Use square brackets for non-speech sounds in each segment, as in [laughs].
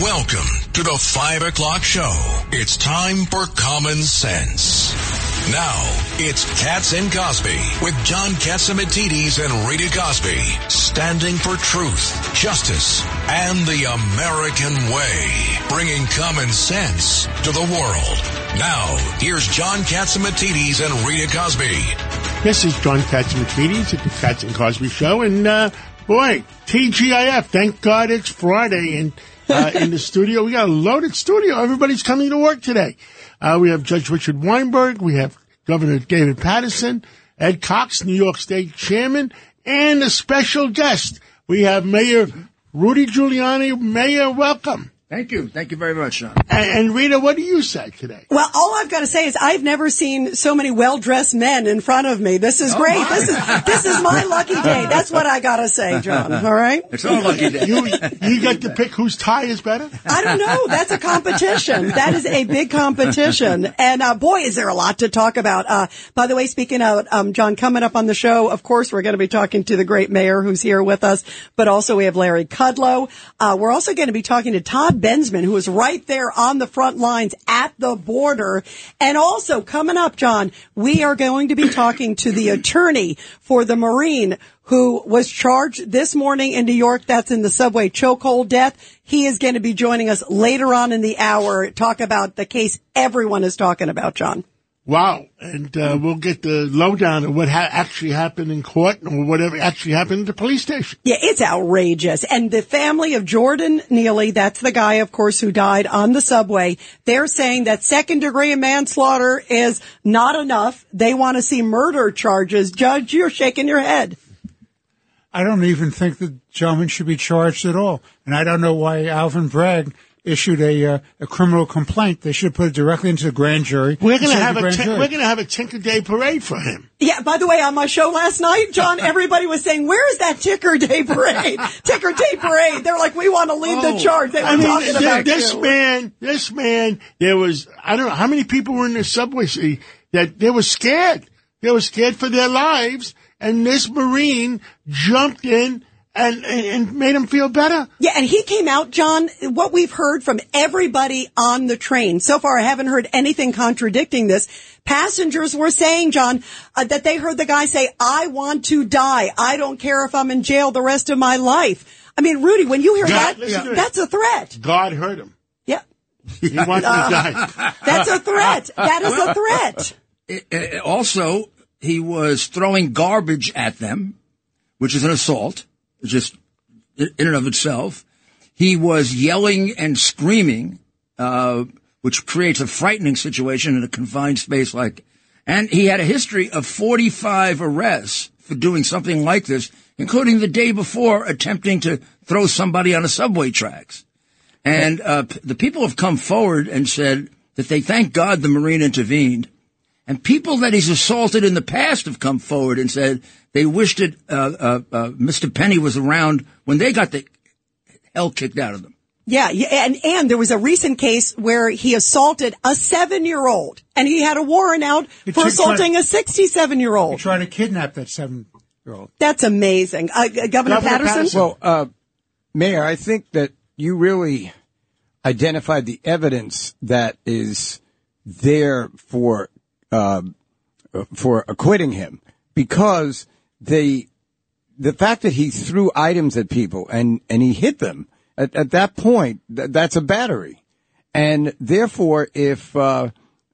Welcome to the 5 o'clock show. It's time for Common Sense. Now, it's Cats and Cosby with John Catsimatidis and Rita Cosby, standing for truth, justice, and the American way, bringing common sense to the world. Now, here's John Catsimatidis and Rita Cosby. This is John Catsimatidis at the Cats and Cosby Show, and uh, boy, TGIF, thank God it's Friday, and uh, in the studio, we got a loaded studio. Everybody's coming to work today. Uh, we have Judge Richard Weinberg, we have Governor David Paterson, Ed Cox, New York State Chairman, and a special guest. We have Mayor Rudy Giuliani. Mayor, welcome. Thank you. Thank you very much, Sean. And, and Rita, what do you say today? Well, all I've got to say is I've never seen so many well-dressed men in front of me. This is Oh, great. my. This is this is my lucky day. That's what I got to say, John. All right? It's all lucky day. You you get to pick whose tie is better. I don't know. That's a competition. That is a big competition. And uh, boy, is there a lot to talk about. Uh, by the way, speaking of um, John, coming up on the show, of course, we're going to be talking to the great mayor who's here with us, but also we have Larry Kudlow. Uh, we're also going to be talking to Todd Bensman, who is right there on the front lines at the border. And also coming up, John, we are going to be talking to the attorney for the Marine who was charged this morning in New York. That's in the subway chokehold death. He is going to be joining us later on in the hour. Talk about the case everyone is talking about, John. Wow. And uh, we'll get the lowdown of what ha- actually happened in court or whatever actually happened at the police station. Yeah, it's outrageous. And the family of Jordan Neely, that's the guy, of course, who died on the subway, they're saying that second degree manslaughter is not enough. They want to see murder charges. Judge, you're shaking your head. I don't even think the gentleman should be charged at all. And I don't know why Alvin Bragg issued a uh, a criminal complaint. They should have put it directly into the grand jury. We're gonna have a grand tin- jury. we're gonna have a Tinker Day parade for him. Yeah, by the way, on my show last night, John, [laughs] everybody was saying, where is that Ticker Day parade? [laughs] Ticker Day parade. They're like, we want to lead the charge. They were Oh. I mean, talking th- about this you. man, this man, there was, I don't know how many people were in the subway see, that they were scared. They were scared for their lives. And this Marine jumped in and, and, and made him feel better. Yeah, and he came out, John, what we've heard from everybody on the train. So far, I haven't heard anything contradicting this. Passengers were saying, John, uh, that they heard the guy say, I want to die. I don't care if I'm in jail the rest of my life. I mean, Rudy, when you hear God, that, listen to that's a threat. God heard him. Yeah, He wanted to die. [laughs] that's a threat. That is a threat. [laughs] Uh, also, he was throwing garbage at them, which is an assault, just in and of itself. He was yelling and screaming, uh, which creates a frightening situation in a confined space like. And he had a history of 45 arrests for doing something like this, including the day before attempting to throw somebody on a subway tracks. And uh, the people have come forward and said that they thank God the Marine intervened. And people that he's assaulted in the past have come forward and said they wished that uh, uh, uh, Mr. Penny was around when they got the hell kicked out of them. Yeah, yeah, and and there was a recent case where he assaulted a seven-year-old, and he had a warrant out He for tried- assaulting a sixty-seven-year-old. Trying to kidnap that seven-year-old. That's amazing, uh, Governor, Governor Paterson. Paterson. Well, uh, Mayor, I think that you really identified the evidence that is there for uh, for acquitting him because the the fact that he threw items at people and and he hit them at, at that point th- that's a battery, and therefore if uh,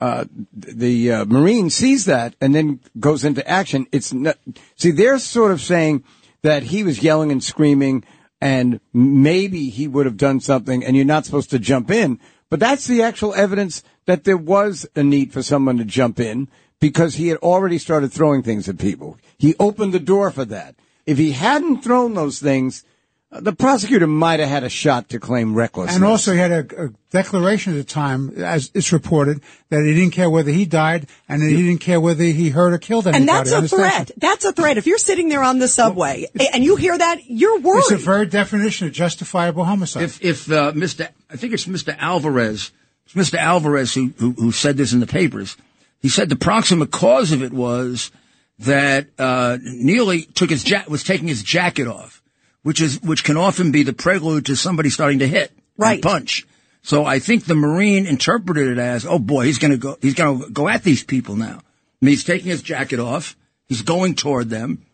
uh, the uh, Marine sees that and then goes into action, it's not, see they're sort of saying that he was yelling and screaming and maybe he would have done something and you're not supposed to jump in. But that's the actual evidence that there was a need for someone to jump in because he had already started throwing things at people. He opened the door for that. If he hadn't thrown those things, uh, the prosecutor might have had a shot to claim recklessness. And also, he had a, a declaration at the time, as it's reported, that he didn't care whether he died and that he didn't care whether he hurt or killed anybody. And that's a the station. threat. That's a threat. If you're sitting there on the subway and you hear that, you're worried. It's a very definition of justifiable homicide. If if uh, Mr. I think it's Mr. Alvarez, it's Mr. Alvarez who, who who said this in the papers. He said the proximate cause of it was that uh, Neely took his ja- was taking his jacket off, which is which can often be the prelude to somebody starting to hit. Right. punch. So I think the Marine interpreted it as, oh boy, he's going to go, he's to go at these people now. I mean, he's taking his jacket off. He's going toward them.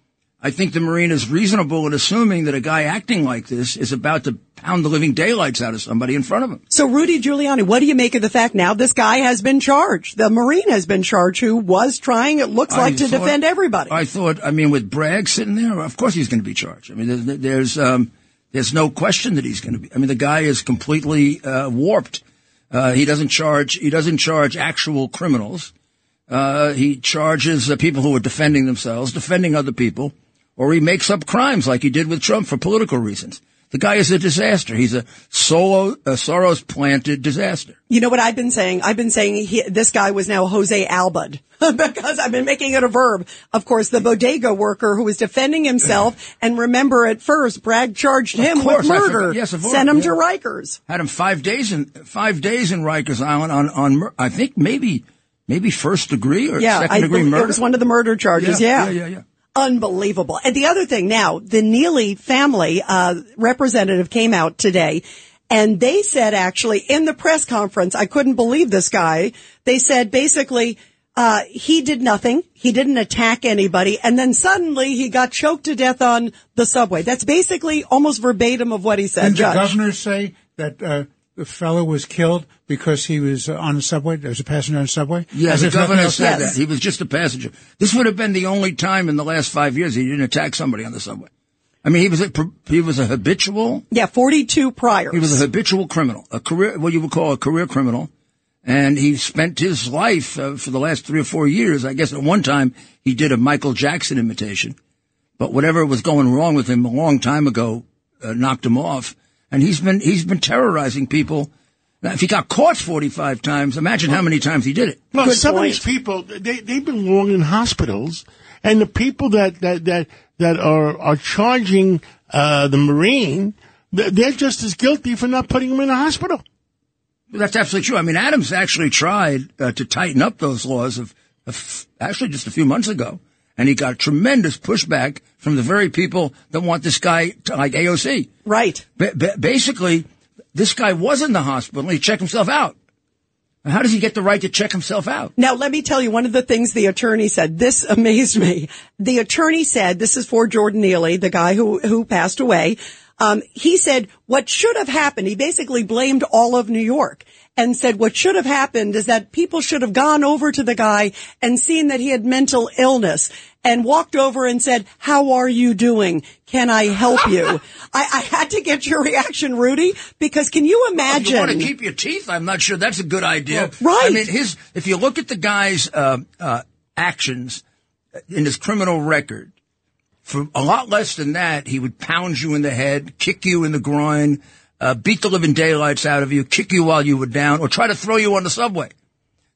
I think the Marine is reasonable in assuming that a guy acting like this is about to pound the living daylights out of somebody in front of him. So Rudy Giuliani, what do you make of the fact now this guy has been charged? The Marine has been charged who was trying, it looks like, I to thought- defend everybody. I thought, I mean, with Bragg sitting there, of course he's going to be charged. I mean, there's, there's, um, there's no question that he's going to be. I mean, the guy is completely uh, warped. Uh, he doesn't charge. He doesn't charge actual criminals. Uh, he charges people who are defending themselves, defending other people, or he makes up crimes like he did with Trump for political reasons. The guy is a disaster. He's a solo, a Soros planted disaster. You know what I've been saying? I've been saying he, this guy was now Jose Alba'd [laughs] because I've been making it a verb. Of course, the bodega worker who was defending himself. [laughs] And remember at first, Bragg charged him course, with murder. Yes, of course, Sent him yeah. to Rikers. had him five days in five days in Rikers Island on on mur- I think maybe maybe first degree or Yeah, second I, degree murder. it was one of the murder charges. Yeah, Yeah, yeah, yeah, yeah. Unbelievable. And the other thing now, the Neely family uh, representative came out today. And they said actually in the press conference, I couldn't believe this guy. They said basically, uh, he did nothing. He didn't attack anybody. And then suddenly he got choked to death on the subway. That's basically almost verbatim of what he said, Didn't the governor say that uh, the fellow was killed because he was uh, on the subway? There was a passenger on the subway? Yeah, As the governor said Yes. that he was just a passenger. This would have been the only time in the last five years he didn't attack somebody on the subway. I mean, he was a he was a habitual yeah, 42 priors. he was a habitual criminal, a career what you would call a career criminal, and he spent his life uh, for the last three or four years. I guess at one time he did a Michael Jackson imitation, but whatever was going wrong with him a long time ago uh, knocked him off, and he's been he's been terrorizing people. Now, if he got caught forty five times, imagine how many times he did it. Well, Good some point. of these people, they, they've been long in hospitals, and the people that, that, that, that are, are charging, uh, the Marine, they're just as guilty for not putting him in a hospital. That's absolutely true. I mean, Adams actually tried uh, to tighten up those laws of, of actually just a few months ago, and he got tremendous pushback from the very people that want this guy to, like AOC. right. Ba- ba- basically, this guy was in the hospital. He checked himself out. How does he get the right to check himself out? Now, let me tell you one of the things the attorney said. This amazed me. The attorney said, this is for Jordan Neely, the guy who, who passed away. Um, he said what should have happened, he basically blamed all of New York and said what should have happened is that people should have gone over to the guy and seen that he had mental illness and walked over and said, how are you doing? Can I help you? [laughs] I, I had to get your reaction, Rudy, because can you imagine? you want to keep your teeth, I'm not sure that's a good idea. Right. I mean, his if you look at the guy's uh, uh, actions in his criminal record, for a lot less than that, he would pound you in the head, kick you in the groin, uh, beat the living daylights out of you, kick you while you were down, or try to throw you on the subway.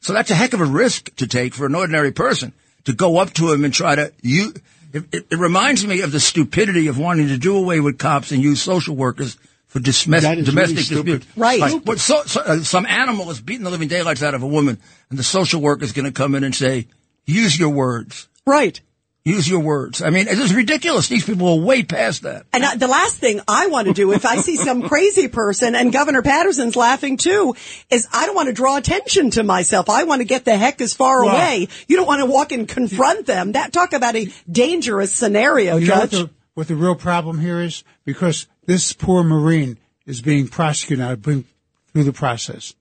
So that's a heck of a risk to take for an ordinary person to go up to him and try to you. It, it, it reminds me of the stupidity of wanting to do away with cops and use social workers for dismiss, That is domestic really disputes. Right. Like, what, so, so, uh, some animal is beating the living daylights out of a woman, and the social worker is going to come in and say, "Use your words. right. Use your words." I mean, it is ridiculous. These people are way past that. And I, the last thing I want to do, if I see some crazy person, and Governor Paterson's laughing too, is I don't want to draw attention to myself. I want to get the heck as far Well- away. You don't want to walk and confront them. That talk about a dangerous scenario, know what Judge. the, what the real problem here is? Because this poor Marine is being prosecuted now through the process.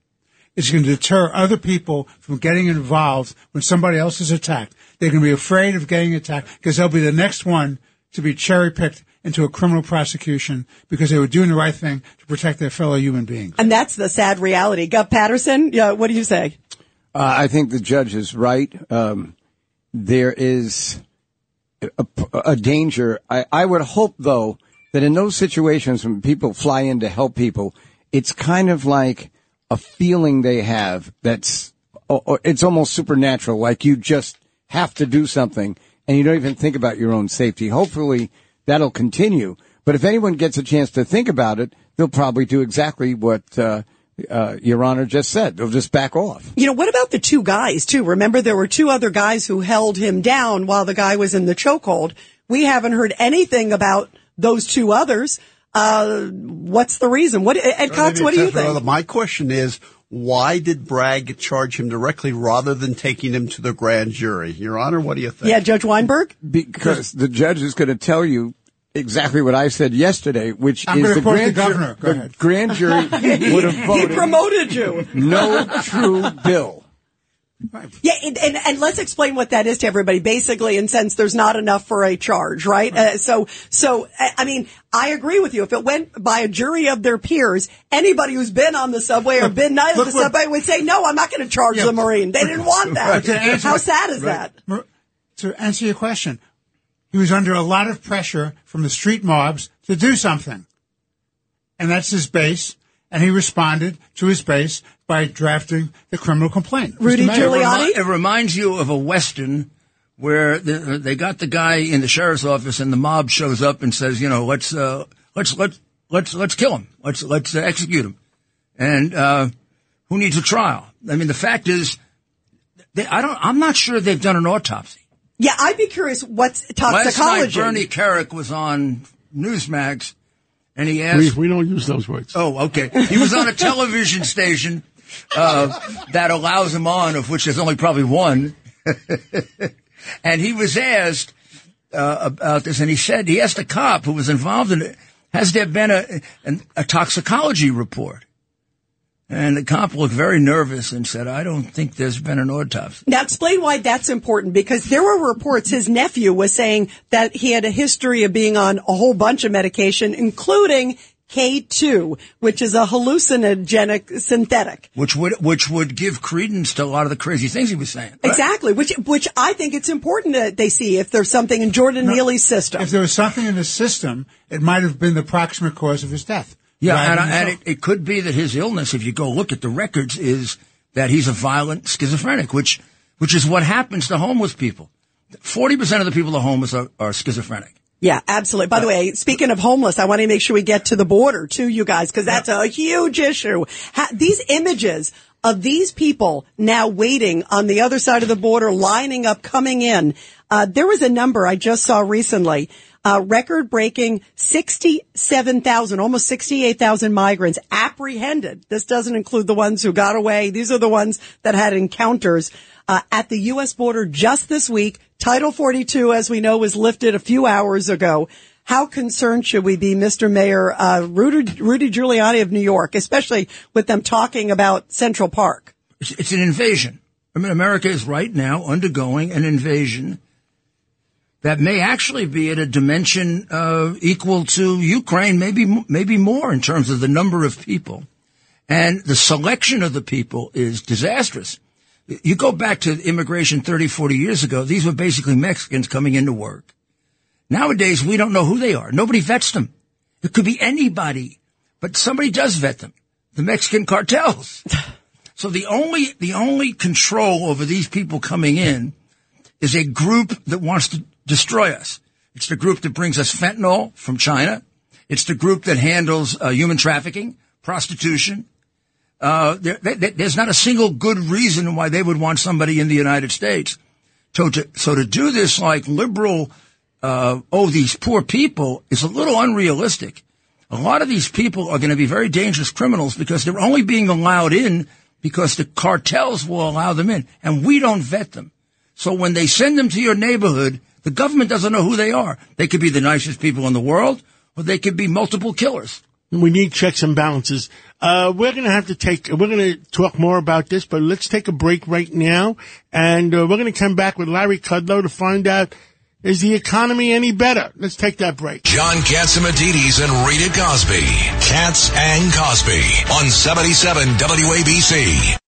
It's going to deter other people from getting involved when somebody else is attacked. They're going to be afraid of getting attacked because they'll be the next one to be cherry picked into a criminal prosecution because they were doing the right thing to protect their fellow human beings. and that's the sad reality. Gov Paterson, yeah, what do you say? Uh, I think the judge is right. Um, there is a, a danger. I, I would hope, though, that in those situations when people fly in to help people, it's kind of like a feeling they have that's, it's almost supernatural, like you just have to do something and you don't even think about your own safety. Hopefully that'll continue. But if anyone gets a chance to think about it, they'll probably do exactly what, uh, uh, Your Honor just said. They'll just back off. You know, what about the two guys too? Remember there were two other guys who held him down while the guy was in the chokehold. We haven't heard anything about those two others. Uh, what's the reason? What Ed Cox? What do you think? My question is, why did Bragg charge him directly rather than taking him to the grand jury? Your Honor, what do you think? Yeah, Judge Weinberg. Because the judge is going to tell you exactly what I said yesterday, which I'm is the quote the grand, governor. jury, Go the grand jury [laughs] would have voted. He promoted you. no true bill. Yeah, and, and, and let's explain what that is to everybody. Basically, in sense, there's not enough for a charge, right? Uh, so, so I mean, I agree with you. If it went by a jury of their peers, anybody who's been on the subway or been on the subway would say, "No, I'm not going to charge Yeah. the Marine. They didn't want that." answer- How sad is that? To answer your question, he was under a lot of pressure from the street mobs to do something. And that's his base. And he responded to his base by drafting the criminal complaint. Rudy Mayor, It, Giuliani? remi- it reminds you of a Western where the, they got the guy in the sheriff's office and the mob shows up and says, you know, let's, uh, let's, let's, let's, let's kill him. Let's, let's uh, execute him. And, uh, who needs a trial? I mean, the fact is, they, I don't, I'm not sure they've done an autopsy. Yeah, I'd be curious what's toxicology. Last night, toxicology. Bernie Kerik was on Newsmax and he We, asked, we don't use those words. Oh, okay. He was on a television station uh, that allows him on, of which there's only probably one. [laughs] and he was asked uh, about this, and he said he asked a cop who was involved in it, "Has there been a an, a toxicology report?" And the cop looked very nervous and said, "I don't think there's been an autopsy." Now explain why that's important because there were reports his nephew was saying that he had a history of being on a whole bunch of medication, including K2, which is a hallucinogenic synthetic. Which would which would give credence to a lot of the crazy things he was saying. Exactly, which which I think it's important that they see if there's something in Jordan Neely's system. If there was something in the system, it might have been the proximate cause of his death. Yeah, and, and it, it could be that his illness, if you go look at the records, is that he's a violent schizophrenic, which which is what happens to homeless people. Forty percent of the people that are homeless are, are schizophrenic. Yeah, absolutely. By the way, speaking of homeless, I want to make sure we get to the border too, you guys, because that's a huge issue. Ha- these images of these people now waiting on the other side of the border, lining up, coming in. Uh, there was a number I just saw recently, uh, record breaking 67,000, almost 68,000 migrants apprehended. This doesn't include the ones who got away. These are the ones that had encounters uh, at the U.S. border just this week. Title 42, as we know, was lifted a few hours ago. How concerned should we be, Mr. Mayor, uh, Rudy, Rudy Giuliani of New York, especially with them talking about Central Park? It's, an invasion. I mean, America is right now undergoing an invasion that may actually be at a dimension uh, equal to Ukraine, maybe maybe more in terms of the number of people, and the selection of the people is disastrous. You go back to immigration 30, 40 years ago; these were basically Mexicans coming into work. Nowadays, we don't know who they are. Nobody vets them. It could be anybody, but somebody does vet them. The Mexican cartels. [laughs] So the only the only control over these people coming in is a group that wants to destroy us. It's the group that brings us fentanyl from China. It's the group that handles uh, human trafficking, prostitution. Uh, there, there- there's not a single good reason why they would want somebody in the United States. So to, so to do this like liberal, uh, oh, these poor people is a little unrealistic. A lot of these people are going to be very dangerous criminals because they're only being allowed in because the cartels will allow them in and we don't vet them. So when they send them to your neighborhood, the government doesn't know who they are. They could be the nicest people in the world or they could be multiple killers. We need checks and balances. Uh, we're going to have to take, we're going to talk more about this, but let's take a break right now. And uh, we're going to come back with Larry Kudlow to find out, is the economy any better? Let's take that break. John Catsimatidis and Rita Cosby. Cats and Cosby on 77 WABC.